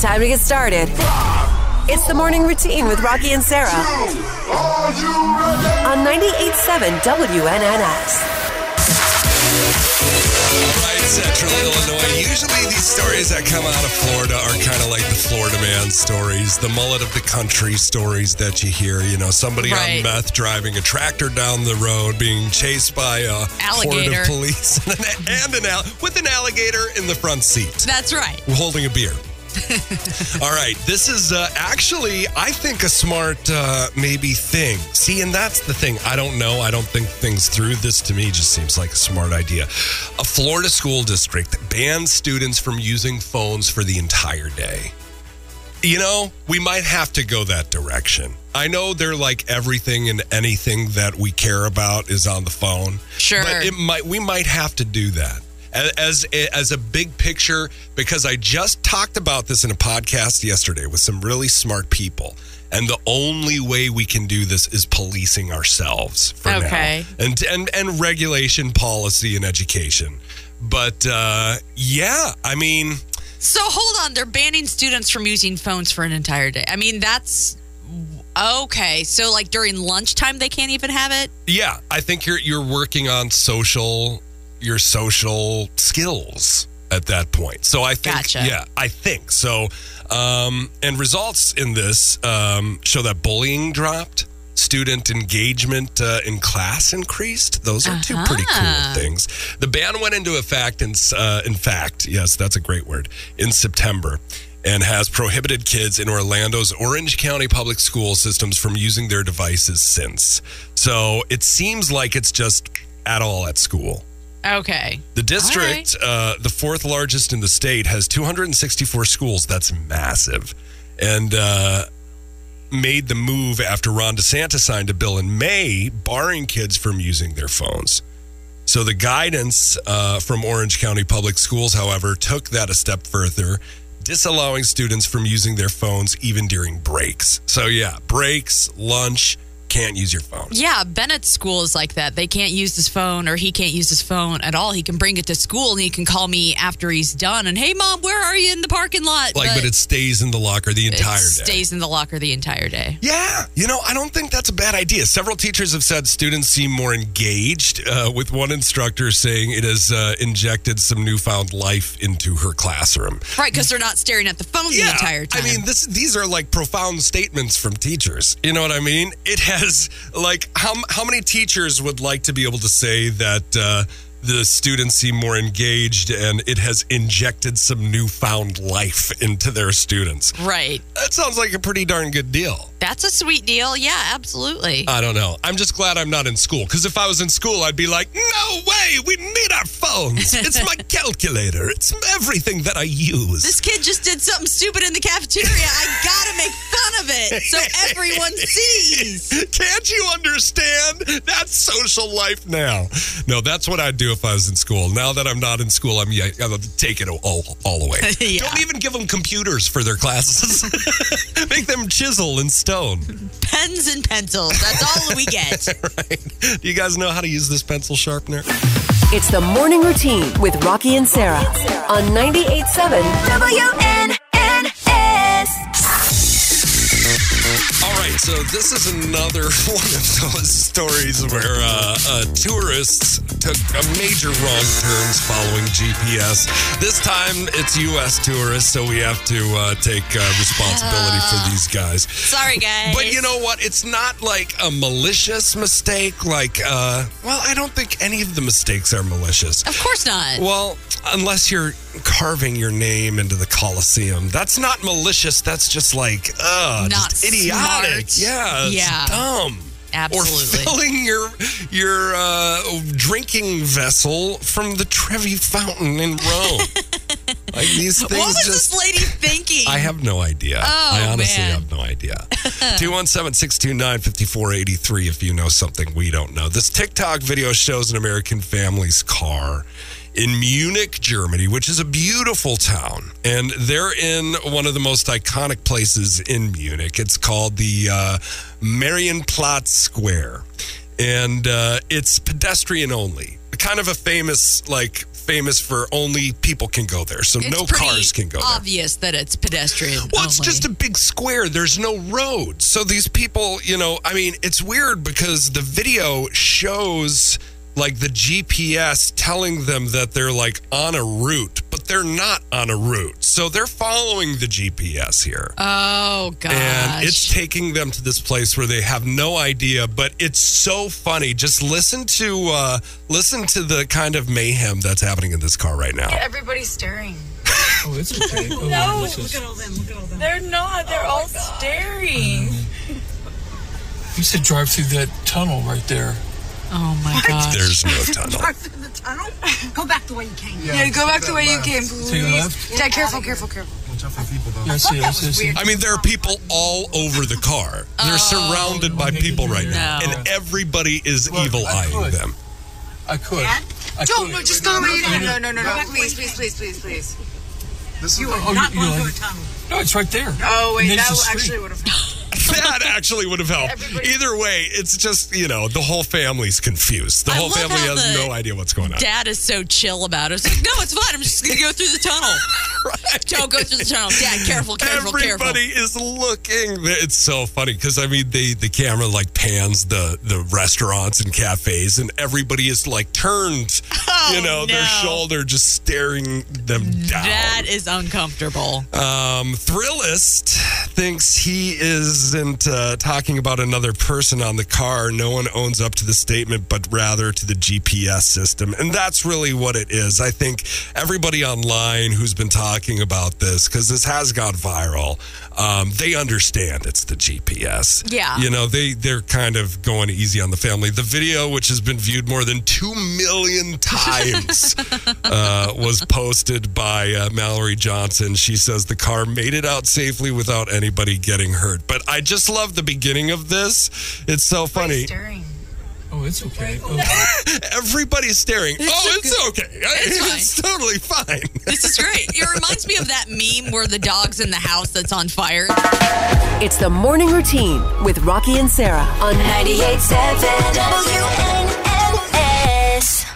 Time to get started. It's the morning routine with Rocki and Sarah on 98.7 WNNS. Right, Central uh, Illinois. Usually these stories that come out of Florida are kind of like the Florida man stories, the mullet of the country stories that you hear. You know, somebody Right. on meth driving a tractor down the road, being chased by a horde Alligator. of police, and an, and an al- with an alligator in the front seat, That's right. holding a beer. All right, this is uh, actually, I think, a smart uh, maybe thing. See, and that's the thing. I don't know. I don't think things through. This to me just seems like a smart idea. A Florida school district bans students from using phones for the entire day. You know, we might have to go that direction. I know they're like everything and anything that we care about is on the phone. Sure. But it might we might have to do that as as a big picture because I just talked about this in a podcast yesterday with some really smart people. And the only way we can do this is policing ourselves for Okay. now. And and and regulation, policy and education. But uh yeah, I mean So hold on, they're banning students from using phones for an entire day. I mean, that's okay. So like during lunchtime, they can't even have it. Yeah, I think you're you're working on social your social skills at that point. So I think Gotcha. yeah, I think so. Um, and results in this um, show that bullying dropped, student engagement uh, in class increased. Those are two pretty Uh-huh. cool things. The ban went into effect in uh, in fact, yes, that's a great word in September. And has prohibited kids in Orlando's Orange County public school systems from using their devices since. So it seems like it's just at all at school. Okay. The district, uh, the fourth largest in the state, has 264 schools. That's massive. And uh, made the move after Ron DeSantis signed a bill in May barring kids from using their phones. So the guidance uh, from Orange County Public Schools, however, took that a step further, disallowing students from using their phones even during breaks. So, yeah, breaks, lunch, can't use your phone. Yeah, Bennett's school is like that. They can't use his phone, or he can't use his phone at all. He can bring it to school, and he can call me after he's done. And hey, mom, where are you in the parking lot? Like, but, it stays in the locker the entire day. stays in the locker the entire day. Yeah, you know, I don't think that's a bad idea. Several teachers have said students seem more engaged, uh, with one instructor saying it has uh, injected some newfound life into her classroom. Right, because they're not staring at the phone the entire time. I mean, this these are like profound statements from teachers. You know what I mean? It has like how how many teachers would like to be able to say that uh, the students seem more engaged and it has injected some newfound life into their students. right. That sounds like a pretty darn good deal. That's a sweet deal. Yeah, absolutely. I don't know. I'm just glad I'm not in school because if I was in school, I'd be like, no way, we need our phones. It's my calculator. It's everything that I use. this kid just did something stupid in the cafeteria. I gotta make fun of it so everyone sees. Can't you understand? That's social life now. No, that's what I'd do if I was in school. Now that I'm not in school, I'm yeah, I'm gonna take it all, all the way. Yeah. Don't even give them computers for their classes. Make them chisel and stone. Pens and pencils. That's all we get. right? Do you guys know how to use this pencil sharpener? It's the morning routine with Rocki and Sarah on 98.7 WNNS. So this is another one of those stories where uh, uh, tourists took a major wrong turns following GPS. This time it's U.S. tourists, so we have to uh, take uh, responsibility for these guys. Sorry, guys. But you know what? It's not like a malicious mistake. Like, uh, well, I don't think any of the mistakes are malicious. Of course not. Well, unless you're carving your name into the Coliseum, that's not malicious. That's just like, uh, Not just idiotic. Smart. Yeah, it's Yeah. dumb. Absolutely. Or filling your your uh, drinking vessel from the Trevi Fountain in Rome. like these things what was just. this lady thinking? I have no idea. Oh, I honestly man. have no idea. 217 629 5483 if you know something we don't know. This TikTok video shows an American family's car in Munich, Germany, which is a beautiful town. And they're in one of the most iconic places in Munich. It's called the uh, Marienplatz Square. And uh, it's pedestrian only. Kind of a famous, like, famous for only people can go there, so It's no cars can go there. It's obvious that it's pedestrian. Well, it's just a big square. There's no road. So these people, you know, I mean, it's weird because the video shows like the GPS telling them that they're like on a route, but they're not on a route. So they're following the GPS here. Oh gosh. and it's taking them to this place where they have no idea, but it's so funny. Just listen to uh listen to the kind of mayhem that's happening in this car right now. Everybody's staring. Oh, it's okay. Oh, No. this is- all them. Look at all them. They're not. They're all staring. you said drive through that tunnel right there. Oh my god! There's no tunnel. Drive through the tunnel. Go back the way you came. Yeah, go back the way you came, Take a please. left. Dad, careful, careful, careful. Yeah, I see, I see, I see. I mean, there are people all over the car. They're oh. surrounded by people right now, No. and everybody is Look, evil eyeing them. I could. Dad? I Don't, could. no, just go the way you came. No, no, no, no. Please, please, please, please, please. You are Oh, not you- going you through a tunnel. No, it's right there. Oh, wait, that actually would have. That actually would have helped. Everybody- Either way, it's just, you know, the whole family's confused. The I whole family has no idea what's going on. Dad is so chill about it. It's like, no, it's fine. I'm just going to go through the tunnel. Don't go through the tunnel. Dad, careful, careful, Everybody careful. Everybody is looking. It's so funny because I mean, they the camera like pans the the restaurants and cafes, and everybody is like turned, you know, their Oh, shoulder just staring them down. That is uncomfortable. Um, Thrillist thinks he isn't uh, talking about another person on the car. No one owns up to the statement, but rather to the GPS system. And that's really what it is. I think everybody online who's been talking about this, because this has gone viral, um, they understand it's the GPS. Yeah. You know, they, they're kind of going easy on the family. The video, which has been viewed more than 2 million times, uh, was posted by uh, Mallory Johnson. She says the car made it out safely without anybody getting hurt. But I just love the beginning of this. It's so funny. It's okay. Oh, Everybody's staring. oh, it's okay. It's fine. It's totally fine. This is great. It reminds me of that meme where the dog's in the house that's on fire. It's the morning routine with Rocki and Sarah on 98.7 WNNS.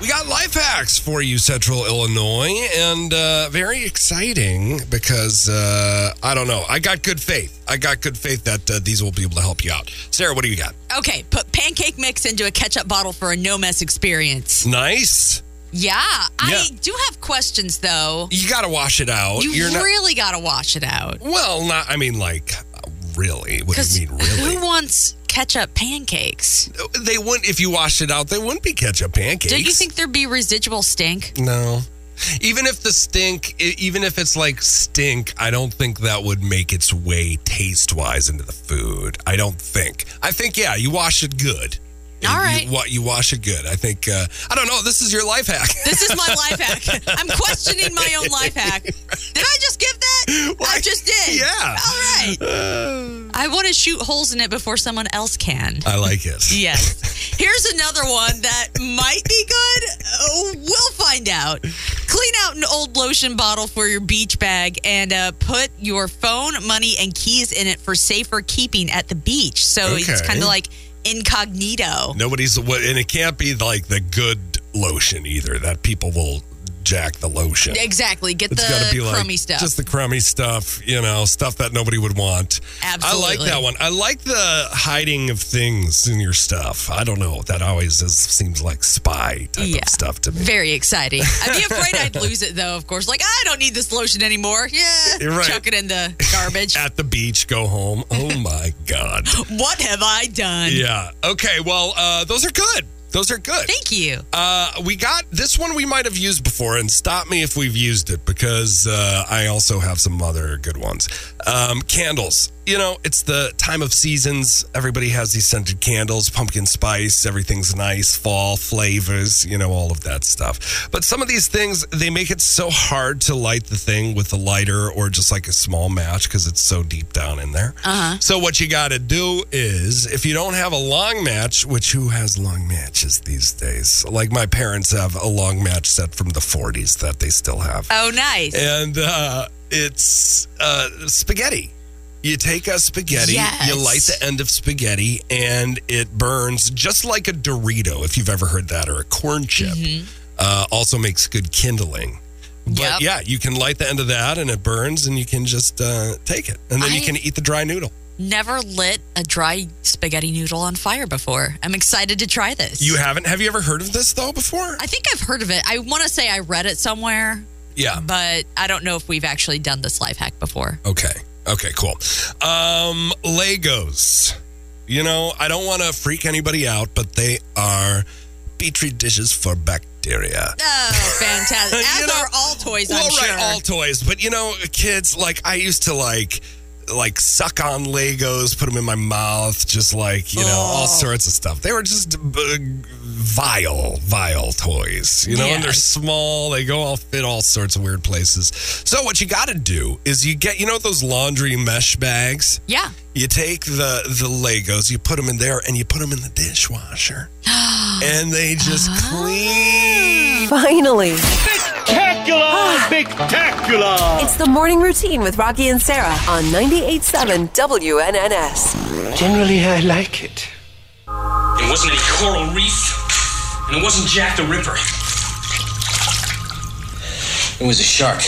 We got life hacks for you, Central Illinois, and uh, very exciting because uh, I don't know. I got good faith. I got good faith that uh, these will be able to help you out. Sarah, what do you got? Okay, put pancake mix into a ketchup bottle for a no mess experience. Nice. Yeah, I Yeah. do have questions though. You got to wash it out. You You're not. really got to wash it out. well, not. I mean, like, really. What do you mean, really? who wants ketchup pancakes? They wouldn't. If you washed it out, they wouldn't be ketchup pancakes. Don't you think there'd be residual stink? No. Even if the stink, even if it's like stink, I don't think that would make its way taste wise into the food. I don't think. I think, yeah, you wash it good. All You- right. You, you wash it good. I think, uh, I don't know. This is your life hack. This is my life hack. I'm questioning my own life hack. Did I just give that? Why- I just did. Yeah. All right. I want to shoot holes in it before someone else can. I like it. Yes. Here's another one that might be good. Oh, we'll find out. Clean out an old lotion bottle for your beach bag and uh, put your phone, money, and keys in it for safer keeping at the beach. So it's kind of like incognito. Nobody's, what, and it can't be like the good lotion either that people will jack the lotion. Exactly. Get It's the be like crummy stuff. just the crummy stuff, you know, stuff that nobody would want. Absolutely. I like that one. I like the hiding of things in your stuff. I don't know. That always is, seems like spy type Yeah. of stuff to me. Very exciting. I'd be afraid I'd lose it though, of course. Like, I don't need this lotion anymore. Yeah. You're right. Chuck it in the garbage. At the beach, go home. Oh my god. what have I done? Yeah. Okay. Well, uh, those are good. Those are good. Thank you. Uh, we got this one we might have used before, and stop me if we've used it because uh, I also have some other good ones. Um, candles. You know, it's the time of seasons. Everybody has these scented candles, pumpkin spice, everything's nice, fall flavors, you know, all of that stuff. But some of these things, they make it so hard to light the thing with a lighter or just like a small match because it's so deep down in there. Uh-huh. So, what you got to do is if you don't have a long match, which who has long matches these days? Like my parents have a long match set from the 40s that they still have Oh, nice. and uh, it's uh, spaghetti. You take a spaghetti, Yes. you light the end of spaghetti, and it burns just like a Dorito, if you've ever heard that, or a corn chip. Uh, also makes good kindling. But Yep. yeah, you can light the end of that and it burns and you can just uh, take it. And then you can eat the dry noodle. Never lit a dry spaghetti noodle on fire before. I'm excited to try this. You haven't? Have you ever heard of this though before? I think I've heard of it. I want to say I read it somewhere, Yeah. but I don't know if we've actually done this life hack before. Okay. Okay, cool. Um, Legos. You know, I don't want to freak anybody out, but they are petri dishes for bacteria. Oh, fantastic. You know- are all toys, well, I'm sure. right, all toys. But you know, kids, like I used to like like suck on Legos, put them in my mouth, just like you know, all Oh. sorts of stuff. They were just uh, vile, vile toys. You know, and they're small. They go all fit all sorts of weird places. So what you got to do is you get you know those laundry mesh bags. yeah. You take the the Legos, you put them in there, and you put them in the dishwasher, and they just ah. clean. Finally. Spectacular! Ah. Spectacular! It's the morning routine with Rocki and Sarah on 98.7 WNNS. Generally, I like it. It wasn't a coral reef, and it wasn't Jack the Ripper. It was a shark.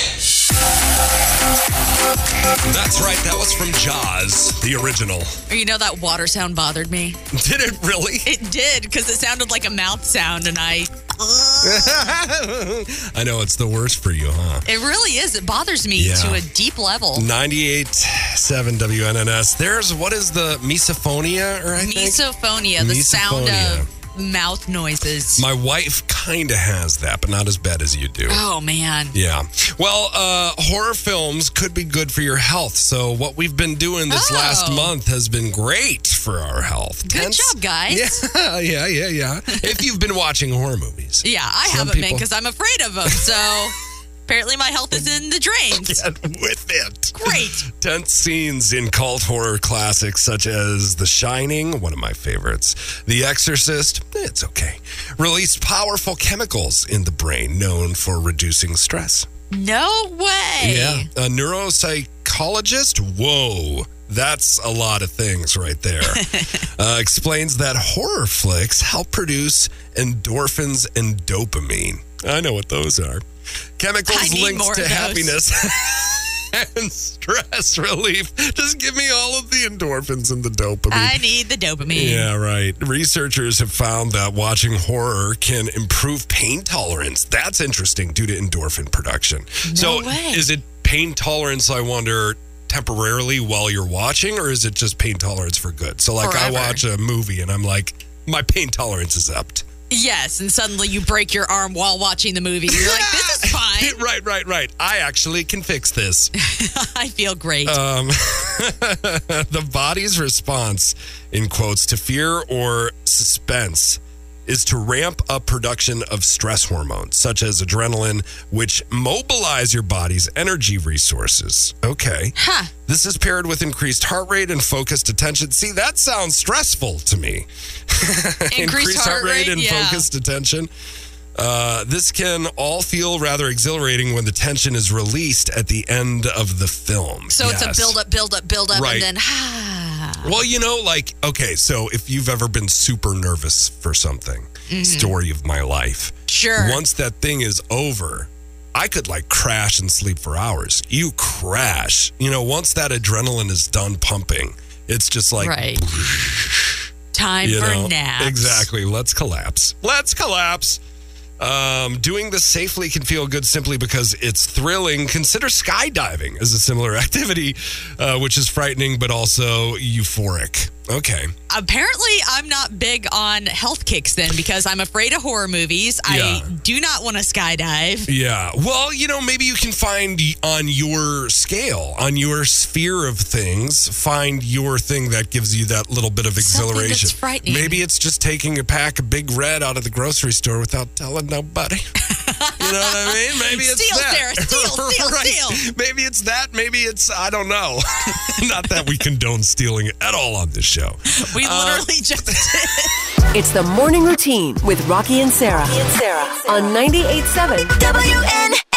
That's right. That was from Jaws, the original. You know that water sound bothered me. Did it really? It did because it sounded like a mouth sound, and I. I know it's the worst for you, huh? It really is. It bothers me Yeah. to a deep level. 98.7 WNNS. There's, what is the misophonia, or I think? Misophonia, the sound of mouth noises. My wife kind of has that, but not as bad as you do. oh man. Yeah. Well, uh, horror films could be good for your health. So, what we've been doing this Oh. last month has been great for our health. Good Hence- job, guys. Yeah, yeah, yeah, yeah. if you've been watching horror movies. Yeah, I Some haven't been because I'm afraid of them. So apparently my health is in the drains. Get with it. Great. Tense scenes in cult horror classics such as The Shining, one of my favorites, The Exorcist, it's okay, released powerful chemicals in the brain known for reducing stress. No way. Yeah. A neuropsychologist, whoa, that's a lot of things right there, uh, explains that horror flicks help produce endorphins and dopamine. I know what those are. Chemicals linked to happiness and stress relief. Just give me all of the endorphins and the dopamine. I need the dopamine. Yeah, right. Researchers have found that watching horror can improve pain tolerance. That's interesting due to endorphin production. so, way. is it pain tolerance, I wonder, temporarily while you're watching, or is it just pain tolerance for good? So, like, I watch a movie and I'm like, my pain tolerance is upped. Yes, and suddenly you break your arm while watching the movie. You're like, this is fine. right, right, right. I actually can fix this. I feel great. Um, the body's response, in quotes, to fear or suspense is to ramp up production of stress hormones, such as adrenaline, which mobilize your body's energy resources. Okay. huh. This is paired with increased heart rate and focused attention. See, that sounds stressful to me. Increased heart rate, and yeah. focused attention. Uh, this can all feel rather exhilarating when the tension is released at the end of the film. So it's a build up, build up, build up, Right. and then ah. Well, you know, like, okay, so if you've ever been super nervous for something, story of my life. Mm-hmm. Sure. Once that thing is over, I could like crash and sleep for hours. You crash. You know, once that adrenaline is done pumping, it's just like, right. Time you for know, naps. Exactly. Let's collapse. Let's collapse. Um, doing this safely can feel good simply because it's thrilling. Consider skydiving as a similar activity, uh, which is frightening but also euphoric. Okay. Apparently, I'm not big on health kicks then because I'm afraid of horror movies. I do not want to skydive. Yeah. Well, you know, maybe you can find on your scale, on your sphere of things, find your thing that gives you that little bit of Something that's exhilaration. frightening. Maybe it's just taking a pack of Big Red out of the grocery store without telling nobody. you know what I mean? Maybe it's Steal, that. Sarah, steal, steal, steal. Maybe it's that. Maybe it's I don't know. Not that we condone stealing at all on this show. We Uh, literally just did. It's the morning routine with Rocki and Sarah. and Sarah on 98.7 WNNS.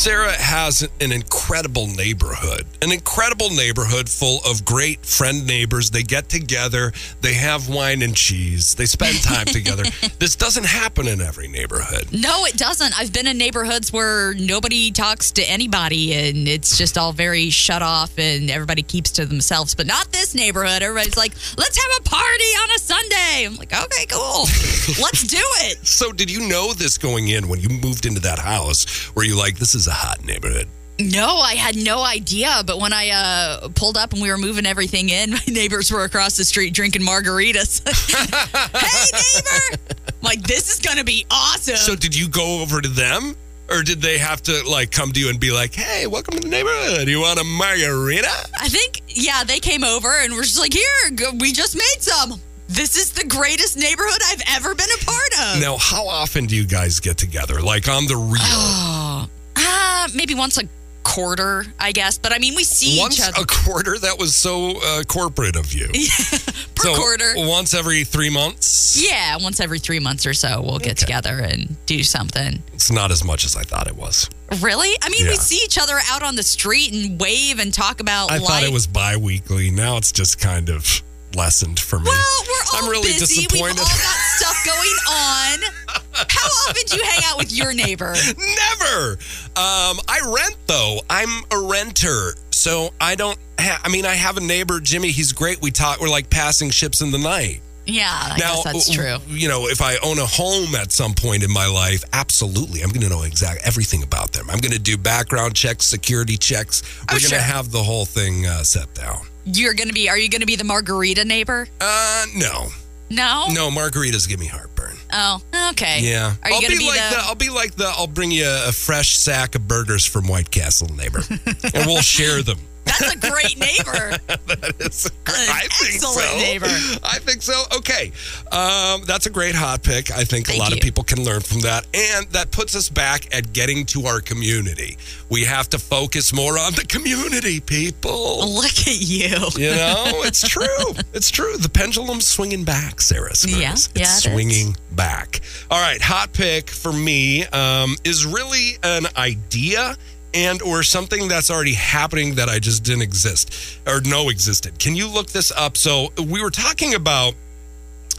Sarah has an incredible neighborhood, an incredible neighborhood full of great friend neighbors. They get together, they have wine and cheese, they spend time together. This doesn't happen in every neighborhood. No, it doesn't. I've been in neighborhoods where nobody talks to anybody and it's just all very shut off and everybody keeps to themselves. But not this neighborhood. Everybody's like, let's have a party on a Sunday. I'm like, okay, cool. let's do it. So, did you know this going in when you moved into that house? Were you like, this is a hot neighborhood? No, I had no idea. But when I uh, pulled up and we were moving everything in, my neighbors were across the street drinking margaritas. hey, neighbor! I'm like, this is going to be awesome. So, did you go over to them? Or did they have to like come to you and be like, "Hey, welcome to the neighborhood. You want a margarita?" I think, yeah, they came over and were just like, here, we just made some. This is the greatest neighborhood I've ever been a part of. Now, how often do you guys get together? Like on the real? Uh, maybe once a quarter, I guess. But I mean, we see once each other a quarter? That was so uh, corporate of you. per so quarter. Once every three months? Yeah, once every three months or so, we'll get Okay. together and do something. It's not as much as I thought it was. Really? I mean, we see each other out on the street and wave and talk about I life. thought it was bi weekly. Now it's just kind of lessened for me. Well, we're all I'm really busy. disappointed. We've all got stuff going on. How often do you hang out with your neighbor? Never. Um, I rent though. I'm a renter, so I don't. Ha- I mean, I have a neighbor, Jimmy. He's great. We talk. We're like passing ships in the night. Yeah, I now, guess that's true. You know, if I own a home at some point in my life, absolutely, I'm going to know exactly everything about them. I'm going to do background checks, security checks. We're Oh, going to sure. have the whole thing uh, set down. You're gonna be? Are you gonna be the margarita neighbor? Uh, no, No. no, margaritas give me heartburn. Oh, okay. Yeah, Are you I'll gonna be, be, like the? I'll be like the. I'll bring you a fresh sack of burgers from White Castle, neighbor, and we'll share them. That's a great neighbor. that is. a gr- An I think so. neighbor. I think so. Okay, um, that's a great hot pick. I think Thank a lot you. of people can learn from that, and that puts us back at getting to our community. We have to focus more on the community, people. Look at you. You know, it's true. It's true. The pendulum's swinging back, Sarah. Spurs. Yeah, it's yeah, it is. swinging back. All right, hot pick for me um, is really an idea and or something that's already happening that I just didn't exist or know existed. Can you look this up? So we were talking about,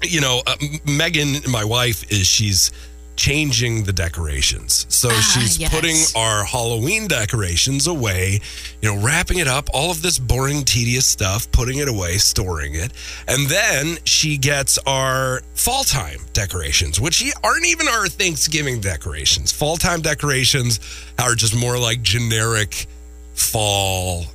you know, uh, Megan, my wife, is she's changing the decorations. So Ah, she's yes. putting our Halloween decorations away, you know, wrapping it up, all of this boring, tedious stuff, putting it away, storing it. And then she gets our fall time decorations, which aren't even our Thanksgiving decorations. Fall time decorations are just more like generic fall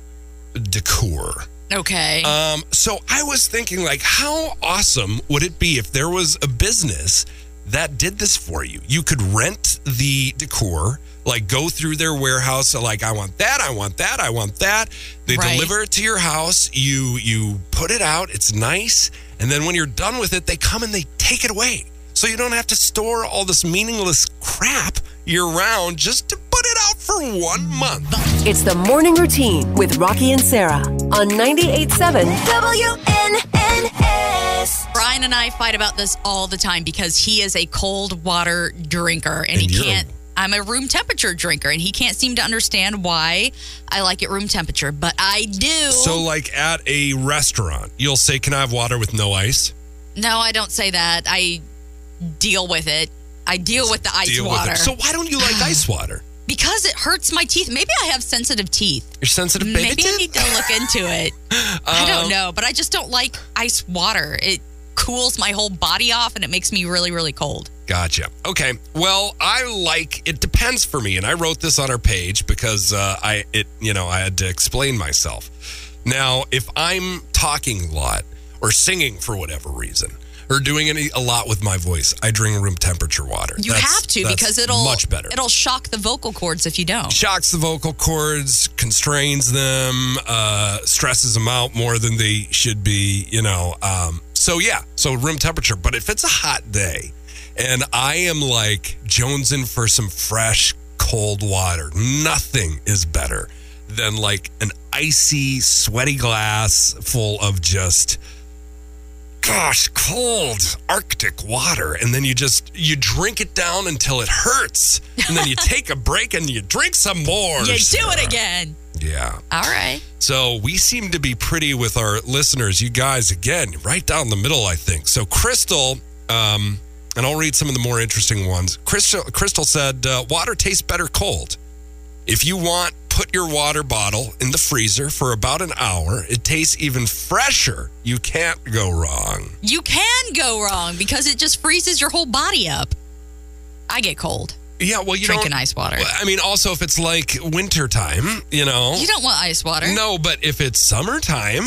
decor. Okay. Um, so I was thinking, like, how awesome would it be if there was a business that did this for you? You could rent the decor, like go through their warehouse, like I want that, I want that, I want that. They Right. deliver it to your house. You you put it out. It's nice, and then when you're done with it, they come and they take it away. So you don't have to store all this meaningless crap year round just to put it out for one month. It's the morning routine with Rocki and Sarah on 98.7 WNNS. Brian and I fight about this all the time because he is a cold water drinker and, And he can't. I'm a room temperature drinker and he can't seem to understand why I like it room temperature, but I do. So, like at a restaurant, you'll say, "Can I have water with no ice?" no, I don't say that. I deal with it. I deal with the ice water. So, why don't you like ice water? because it hurts my teeth. Maybe I have sensitive teeth. You're sensitive, baby. Maybe I need to look into it. I Um, don't know, but I just don't like ice water. It cools my whole body off and it makes me really, really cold. Gotcha. Okay. Well, I like it depends for me, and I wrote this on our page because uh, I it you know I had to explain myself. Now, if I'm talking a lot or singing for whatever reason or doing any a lot with my voice, I drink room temperature water. You That's- have to because it'll much better. It'll shock the vocal cords if you don't. shocks the vocal cords, constrains them, uh, stresses them out more than they should be, you know. Um, so, yeah, so room temperature. But if it's a hot day and I am like jonesing for some fresh, cold water, nothing is better than like an icy, sweaty glass full of just gosh, cold Arctic water. And then you just, you drink it down until it hurts. And then you take a break and you drink some more. You do it again. Yeah. All right. So we seem to be pretty with our listeners. You guys, again, right down the middle, I think. So Crystal, um, and I'll read some of the more interesting ones. Crystal, Crystal said, uh, water tastes better cold. If you want, put your water bottle in the freezer for about an hour. It tastes even fresher. You can't go wrong. You can go wrong because it just freezes your whole body up. I get cold. Yeah, well, you Drinking ice water. Well, I mean, also if it's like wintertime, you know. You don't want ice water. No, but if it's summertime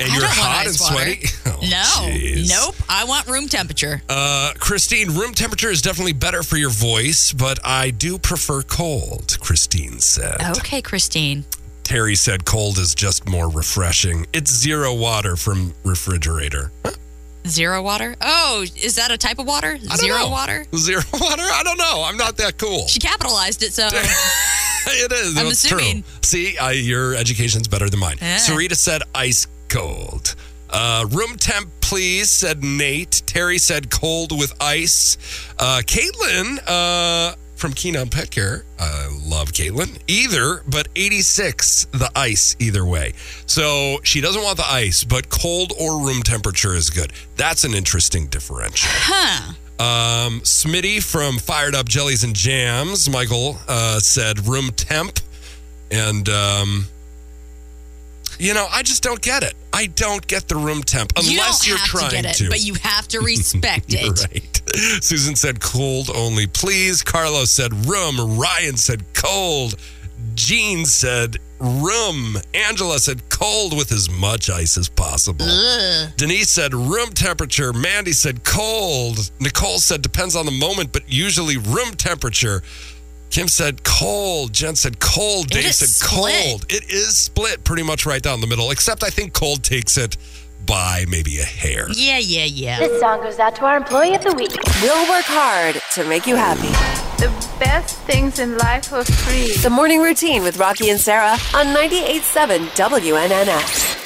and I you're hot and water. sweaty. Oh, No. jeez. Nope. I want room temperature. Uh, Christine, room temperature is definitely better for your voice, but I do prefer cold, Christine said. Okay, Christine. Terry said cold is just more refreshing. It's zero water from refrigerator. Zero water? Oh, is that a type of water? Zero know. water? Zero water? I don't know. I'm not that cool. She capitalized it, so it is. I'm It's assuming. true. See, I, your education's better than mine. Yeah. Sarita said ice cold. Uh, room temp, please, said Nate. Terry said cold with ice. Uh, Caitlin uh, from Keenan Pet Care. I love Caitlin. Either, but 86, the ice, either way. So she doesn't want the ice, but cold or room temperature is good. That's an interesting differential. huh. Um, Smitty from Fired Up Jellies and Jams, Michael uh, said room temp. And, um, you know, I just don't get it. I don't get the room temp unless you have trying to get it, to. but you have to respect it. right. Susan said cold only, please. Carlos said room. Ryan said cold. Jean said room. Angela said cold with as much ice as possible. Denise said room temperature. Mandy said cold. Nicole said depends on the moment, but usually room temperature. Kim said cold. Jen said cold. It Dave said split. cold. It is split pretty much right down the middle, except I think cold takes it by maybe a hair. Yeah, yeah, yeah. This song goes out to our employee of the week. We'll work hard to make you happy. The best things in life are free. The morning routine with Rocki and Sarah on 98.7 WNNS.